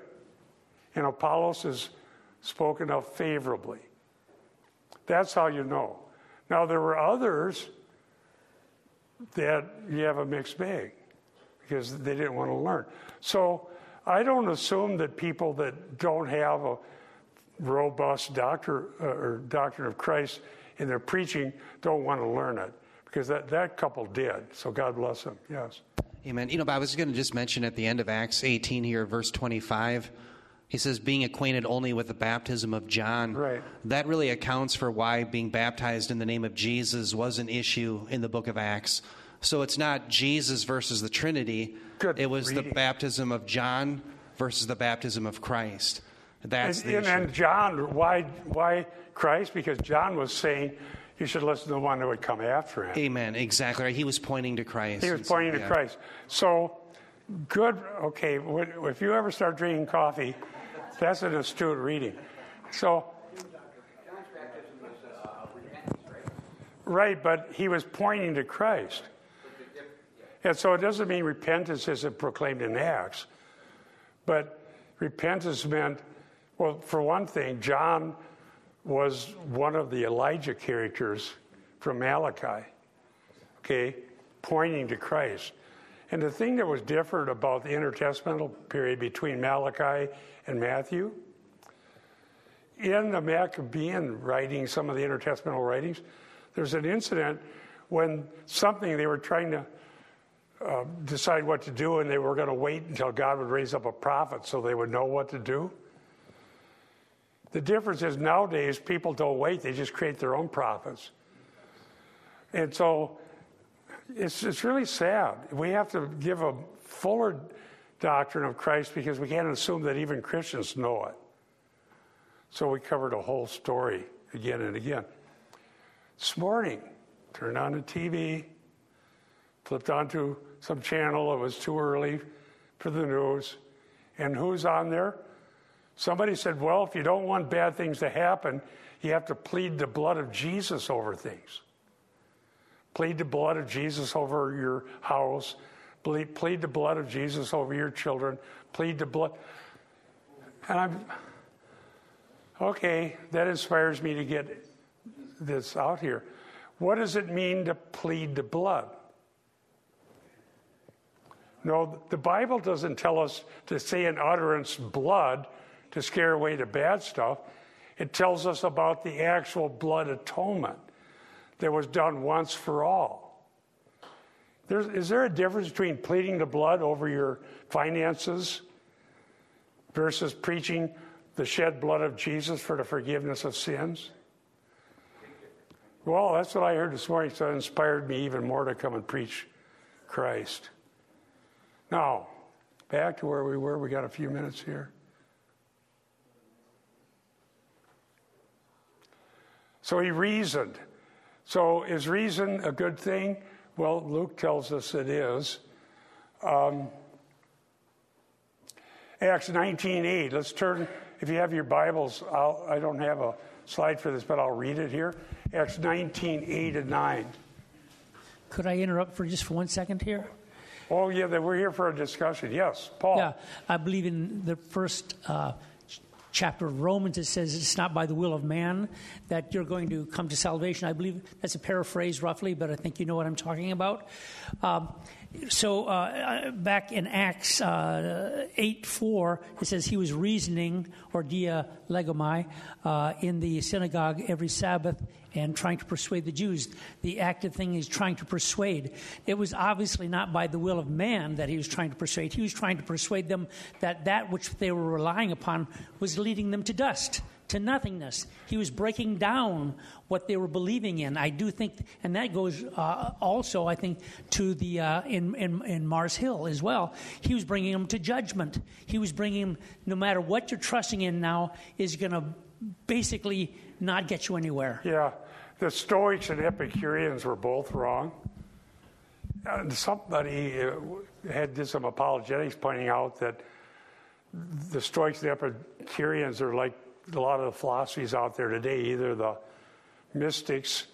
And Apollos is spoken of favorably. That's how you know. Now, there were others that you have a mixed bag because they didn't want to learn. So I don't assume that people that don't have a robust doctor uh, or doctrine of Christ in their preaching don't want to learn it because that, that couple did. So God bless them. Yes. Amen. You know, I was going to just mention at the end of Acts 18 here, verse 25. He says, being acquainted only with the baptism of John. Right. That really accounts for why being baptized in the name of Jesus was an issue in the book of Acts. So it's not Jesus versus the Trinity. Good it was reading. the baptism of John versus the baptism of Christ. That's and, the and, issue. and John, why, why Christ? Because John was saying you should listen to the one that would come after him. Amen. Exactly right. He was pointing to Christ. He was pointing to Yeah. Christ. So, good. Okay, if you ever start drinking coffee, that's an astute reading. So, right, but he was pointing to Christ. And so it doesn't mean repentance isn't proclaimed in Acts, but repentance meant, well, for one thing, John was one of the Elijah characters from Malachi okay, pointing to Christ. And the thing that was different about the intertestamental period between Malachi and Matthew, in the Maccabean writings, some of the intertestamental writings, there's an incident when something they were trying to uh, decide what to do, and they were going to wait until God would raise up a prophet so they would know what to do. The difference is nowadays people don't wait, they just create their own prophets. And so it's, it's really sad. We have to give a fuller doctrine of Christ because we can't assume that even Christians know it. So we covered a whole story again and again. This morning, turned on the TV, flipped onto some channel. It was too early for the news. And who's on there? Somebody said, well, if you don't want bad things to happen, you have to plead the blood of Jesus over things. Plead the blood of Jesus over your house. Plead, plead the blood of Jesus over your children. Plead the blood. And I'm, okay, that inspires me to get this out here. What does it mean to plead the blood? No, the Bible doesn't tell us to say in utterance blood to scare away the bad stuff. It tells us about the actual blood atonement that was done once for all. There's, is there a difference between pleading the blood over your finances versus preaching the shed blood of Jesus for the forgiveness of sins? Well, that's what I heard this morning, so it inspired me even more to come and preach Christ. Now, back to where we were. We got a few minutes here. So he reasoned. So is reason a good thing? Well, Luke tells us it is. Um, Acts 19.8. Let's turn, if you have your Bibles, I'll, I don't have a slide for this, but I'll read it here. Acts 19.8 and 9. Could I interrupt for just for one second here? Oh, yeah, we're here for a discussion. Yes, Paul. Yeah, I believe in the first uh, chapter of Romans, it says it's not by the will of man that you're going to come to salvation. I believe that's a paraphrase roughly, but I think you know what I'm talking about. Um, so uh, back in Acts uh, 8 4, it says he was reasoning, or dia legomai, uh, in the synagogue every Sabbath and trying to persuade the Jews. The active thing is trying to persuade. It was obviously not by the will of man that he was trying to persuade. He was trying to persuade them that that which they were relying upon was leading them to dust to nothingness. He was breaking down what they were believing in. I do think, and that goes uh, also, I think, to the uh, in, in, in Mars Hill as well. He was bringing them to judgment. He was bringing them, no matter what you're trusting in now, is going to basically not get you anywhere. Yeah, the Stoics and Epicureans were both wrong. Somebody uh, had did some apologetics pointing out that the Stoics and Epicureans are like a lot of the philosophies out there today, either the mystics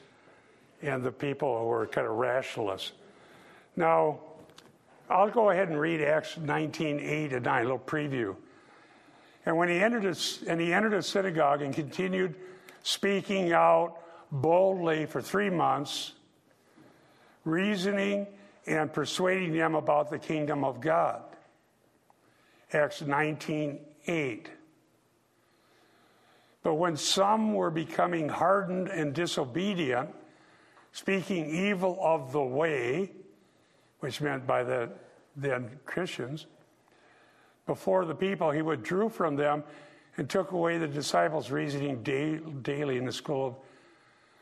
and the people who are kind of rationalists. Now, I'll go ahead and read Acts 19, 8 and 9, a little preview. And when he entered a, and he entered a synagogue and continued speaking out boldly for three months, reasoning and persuading them about the kingdom of God. Acts 19, 8. But when some were becoming hardened and disobedient, speaking evil of the way, which meant by the then Christians, before the people, he withdrew from them and took away the disciples' reasoning daily in the school of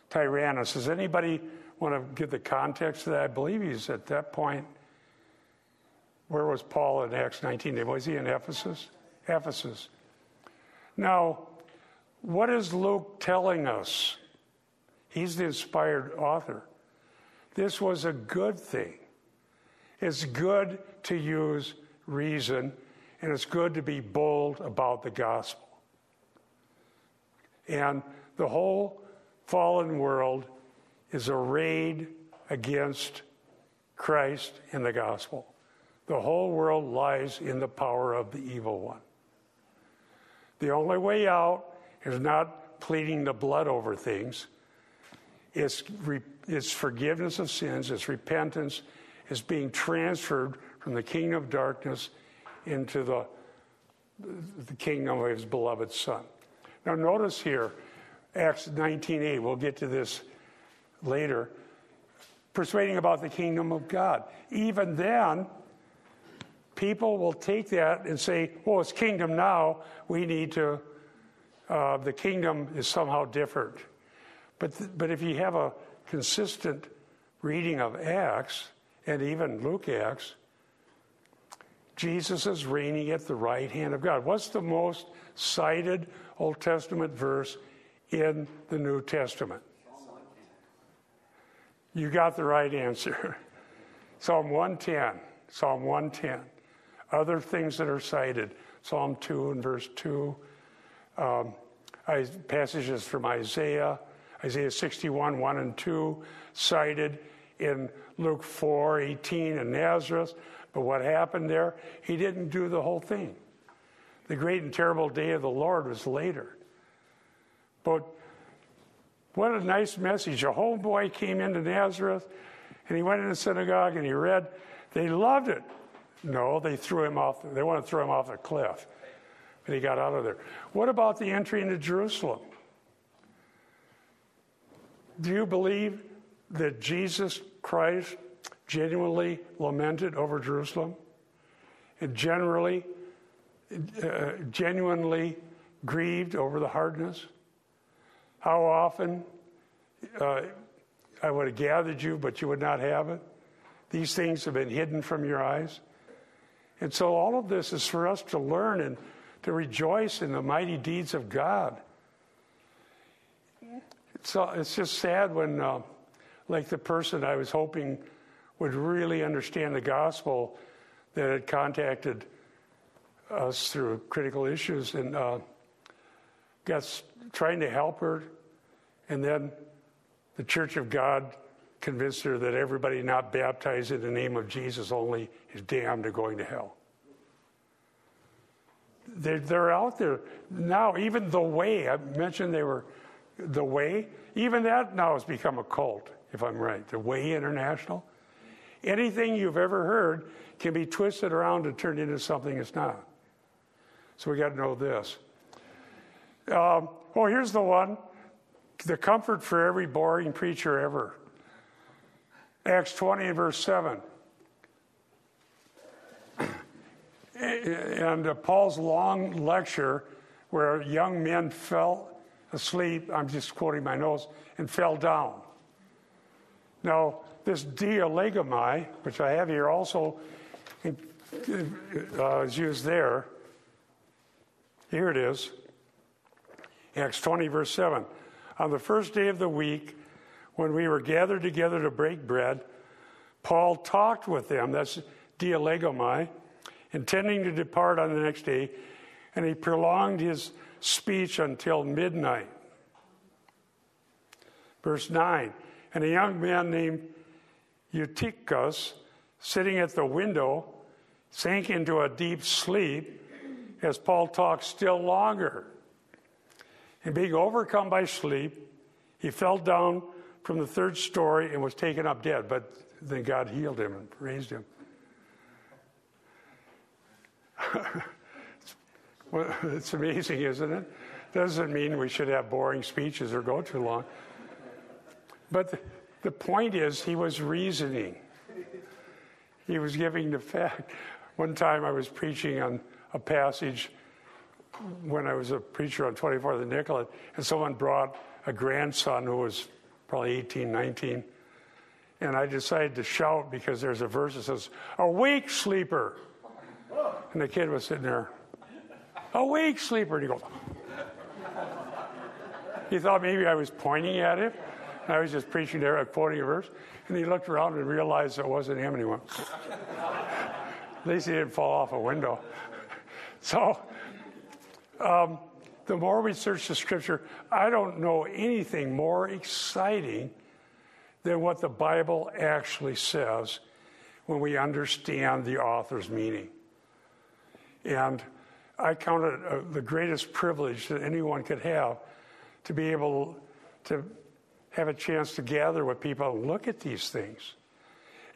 Tyrannus. Does anybody want to give the context to that? I believe he's at that point. Where was Paul in Acts 19? Was he in Ephesus? Ephesus. Now, what is Luke telling us? He's the inspired author. This was a good thing. It's good to use reason, and it's good to be bold about the gospel. And the whole fallen world is arrayed against Christ and the gospel. The whole world lies in the power of the evil one. The only way out is not pleading the blood over things. It's, re, it's forgiveness of sins, it's repentance, it's being transferred from the kingdom of darkness into the, the kingdom of his beloved Son. Now, notice here, Acts 19.8, we'll get to this later, persuading about the kingdom of God. Even then, people will take that and say, well, it's kingdom now, we need to uh, the kingdom is somehow different. But, th- but if you have a consistent reading of Acts and even Luke Acts, Jesus is reigning at the right hand of God. What's the most cited Old Testament verse in the New Testament? You got the right answer. Psalm 110. Psalm 110. Other things that are cited Psalm 2 and verse 2, um, passages from Isaiah, Isaiah 61, 1 and 2, cited in Luke 4, 18 in Nazareth. But what happened there? He didn't do the whole thing. The great and terrible day of the Lord was later. But what a nice message. A homeboy came into Nazareth and he went in the synagogue and he read. They loved it. No, they threw him off. They want to throw him off a cliff and he got out of there. What about the entry into Jerusalem? Do you believe that Jesus Christ genuinely lamented over Jerusalem and generally, uh, genuinely grieved over the hardness? How often uh, I would have gathered you, but you would not have it? These things have been hidden from your eyes. And so all of this is for us to learn and to rejoice in the mighty deeds of God. it's just sad when, uh, like the person I was hoping would really understand the gospel that had contacted us through critical issues and uh, got trying to help her, and then the Church of God convinced her that everybody not baptized in the name of Jesus only is damned to going to hell. They're, they're out there now. Even the way I mentioned, they were the way. Even that now has become a cult, if I'm right. The Way International. Anything you've ever heard can be twisted around and turned into something it's not. So we got to know this. Um, oh, here's the one the comfort for every boring preacher ever. Acts 20 and verse 7. And uh, Paul's long lecture where young men fell asleep, I'm just quoting my notes, and fell down. Now, this dialegomai, which I have here also uh, is used there. Here it is. Acts 20, verse 7. On the first day of the week, when we were gathered together to break bread, Paul talked with them, that's dialegomai, intending to depart on the next day, and he prolonged his speech until midnight. Verse 9 And a young man named Eutychus, sitting at the window, sank into a deep sleep as Paul talked still longer. And being overcome by sleep, he fell down from the third story and was taken up dead. But then God healed him and raised him. Well, it's amazing, isn't it? Doesn't mean we should have boring speeches or go too long. But the, the point is, he was reasoning. He was giving the fact. One time I was preaching on a passage when I was a preacher on 24th and Nicollet, and someone brought a grandson who was probably 18, 19. And I decided to shout because there's a verse that says, Awake, sleeper. And the kid was sitting there, Awake, sleeper. And he goes, He thought maybe I was pointing at him. I was just preaching there, quoting a verse. And he looked around and realized it wasn't him, and he went, At least he didn't fall off a window. So, um, the more we search the scripture, I don't know anything more exciting than what the Bible actually says when we understand the author's meaning. And I count it uh, the greatest privilege that anyone could have to be able to have a chance to gather with people and look at these things.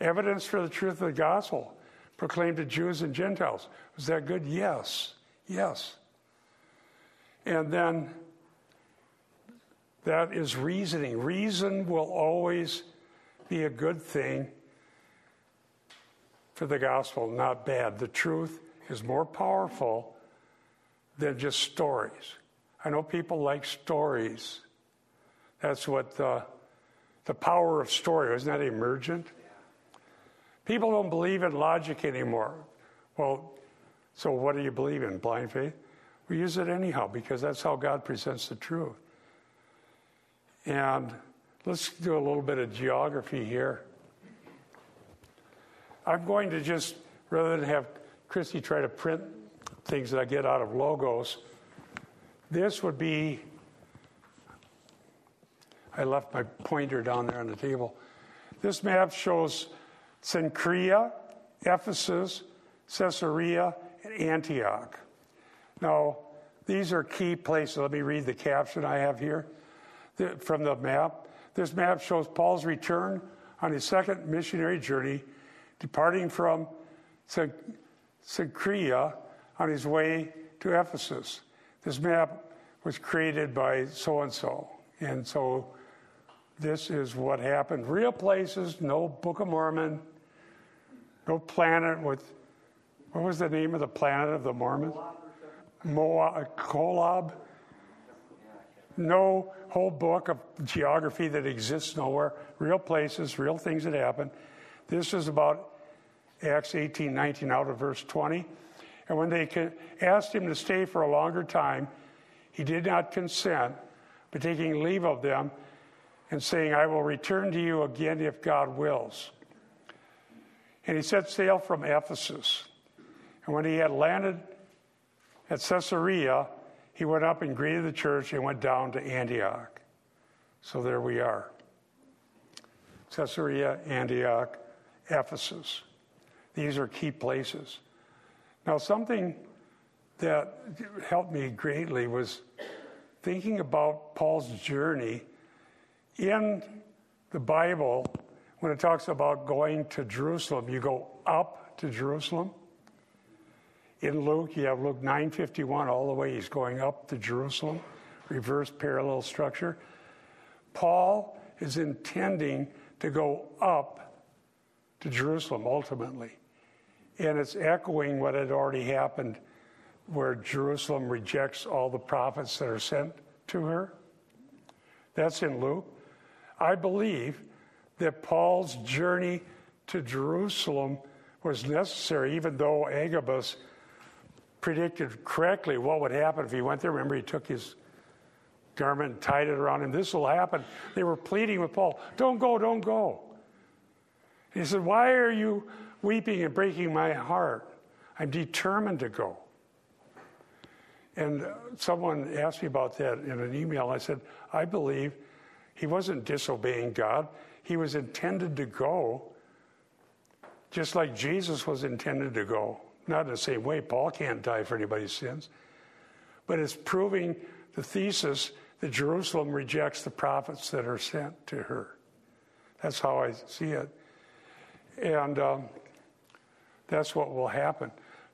Evidence for the truth of the gospel proclaimed to Jews and Gentiles. Was that good? Yes. Yes. And then that is reasoning. Reason will always be a good thing for the gospel, not bad. The truth is more powerful than just stories. I know people like stories. That's what the, the power of story isn't that emergent? People don't believe in logic anymore. Well, so what do you believe in? Blind faith? We use it anyhow because that's how God presents the truth. And let's do a little bit of geography here. I'm going to just, rather than have Christy try to print things that I get out of logos, this would be, I left my pointer down there on the table. This map shows Cenchrea, Ephesus, Caesarea, and Antioch. Now, these are key places. Let me read the caption I have here from the map. This map shows Paul's return on his second missionary journey, departing from Cenchrea on his way to Ephesus. This map was created by so and so. And so this is what happened. Real places, no Book of Mormon, no planet with, what was the name of the planet of the Mormons? Moab, uh, Kolob. No whole book of geography that exists nowhere. Real places, real things that happen. This is about Acts 18, 19 out of verse 20. And when they asked him to stay for a longer time, he did not consent, but taking leave of them, and saying, I will return to you again if God wills. And he set sail from Ephesus. And when he had landed at Caesarea, he went up and greeted the church and went down to Antioch. So there we are Caesarea, Antioch, Ephesus. These are key places. Now, something that helped me greatly was thinking about Paul's journey in the Bible. When it talks about going to Jerusalem, you go up to Jerusalem. In Luke, you have Luke 9:51 all the way he's going up to Jerusalem, reverse parallel structure. Paul is intending to go up to Jerusalem ultimately. And it's echoing what had already happened where Jerusalem rejects all the prophets that are sent to her. That's in Luke. I believe that Paul's journey to Jerusalem was necessary, even though Agabus predicted correctly what would happen if he went there. Remember, he took his garment and tied it around him. This will happen. They were pleading with Paul, Don't go, don't go. he said, Why are you weeping and breaking my heart? I'm determined to go. And someone asked me about that in an email. I said, I believe he wasn't disobeying God, he was intended to go, just like Jesus was intended to go. Not in the same way, Paul can't die for anybody's sins. But it's proving the thesis that Jerusalem rejects the prophets that are sent to her. That's how I see it. And um, that's what will happen.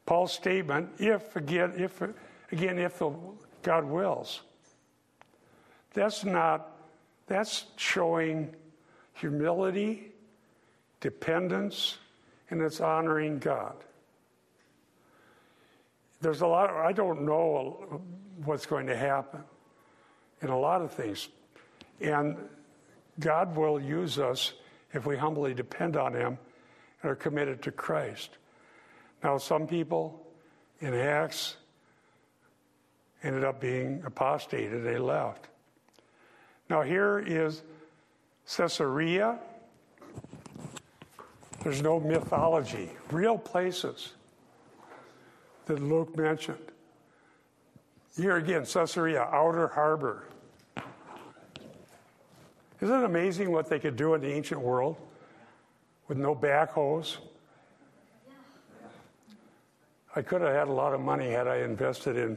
Paul's statement, if again, if again, if the, God wills, that's not, that's showing humility, dependence, and it's honoring God there's a lot, I don't know what's going to happen in a lot of things. And God will use us if we humbly depend on Him and are committed to Christ. Now, some people in Acts ended up being apostated, they left. Now, here is Caesarea. There's no mythology, real places that Luke mentioned. Here again, Caesarea, outer harbor. Isn't it amazing what they could do in the ancient world with no backhoes? I could have had a lot of money had I invested in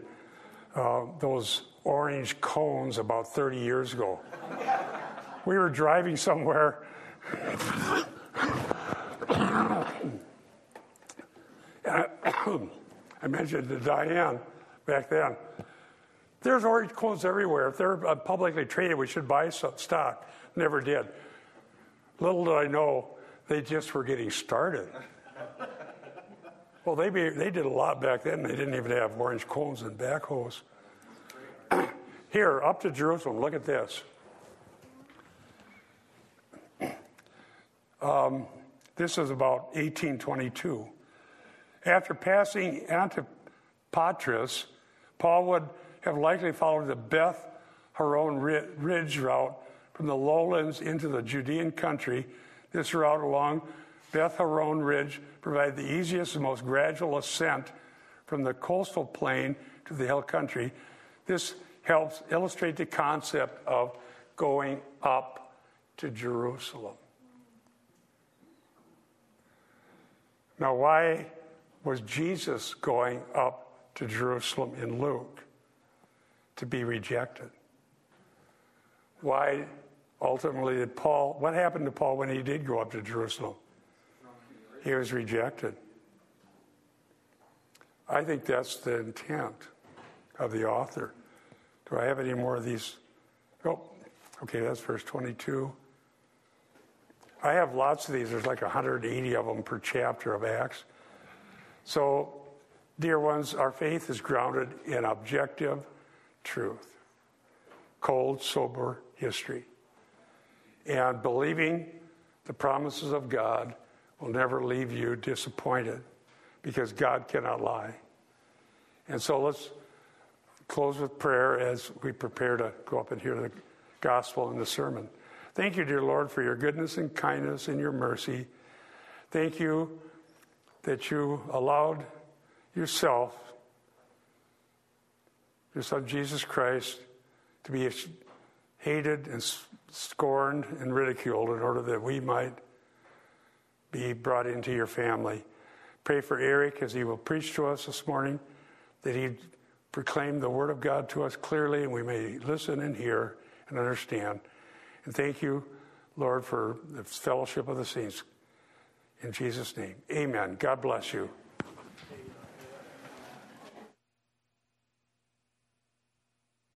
uh, those orange cones about 30 years ago. we were driving somewhere. I mentioned to Diane back then. There's orange cones everywhere. If they're uh, publicly traded, we should buy some stock. Never did. Little did I know, they just were getting started. Well, they, be, they did a lot back then. They didn't even have orange cones and backhoes. Here, up to Jerusalem, look at this. Um, this is about 1822. After passing Antipatris, Paul would have likely followed the Beth Horon Ridge route from the lowlands into the Judean country. This route along Beth Horon Ridge provided the easiest and most gradual ascent from the coastal plain to the hill country. This helps illustrate the concept of going up to Jerusalem. Now, why was Jesus going up to Jerusalem in Luke to be rejected. Why ultimately did Paul, what happened to Paul when he did go up to Jerusalem? He was rejected. I think that's the intent of the author. Do I have any more of these? Oh, okay, that's verse 22. I have lots of these. There's like 180 of them per chapter of Acts. So, dear ones, our faith is grounded in objective truth, cold, sober history. And believing the promises of God will never leave you disappointed because God cannot lie. And so let's close with prayer as we prepare to go up and hear the gospel and the sermon. Thank you, dear Lord, for your goodness and kindness and your mercy. Thank you that you allowed yourself, your Son Jesus Christ, to be hated and scorned and ridiculed in order that we might be brought into your family. Pray for Eric as he will preach to us this morning, that he proclaim the word of God to us clearly and we may listen and hear and understand. And thank you, Lord, for the fellowship of the saints. In Jesus' name, amen. God bless you.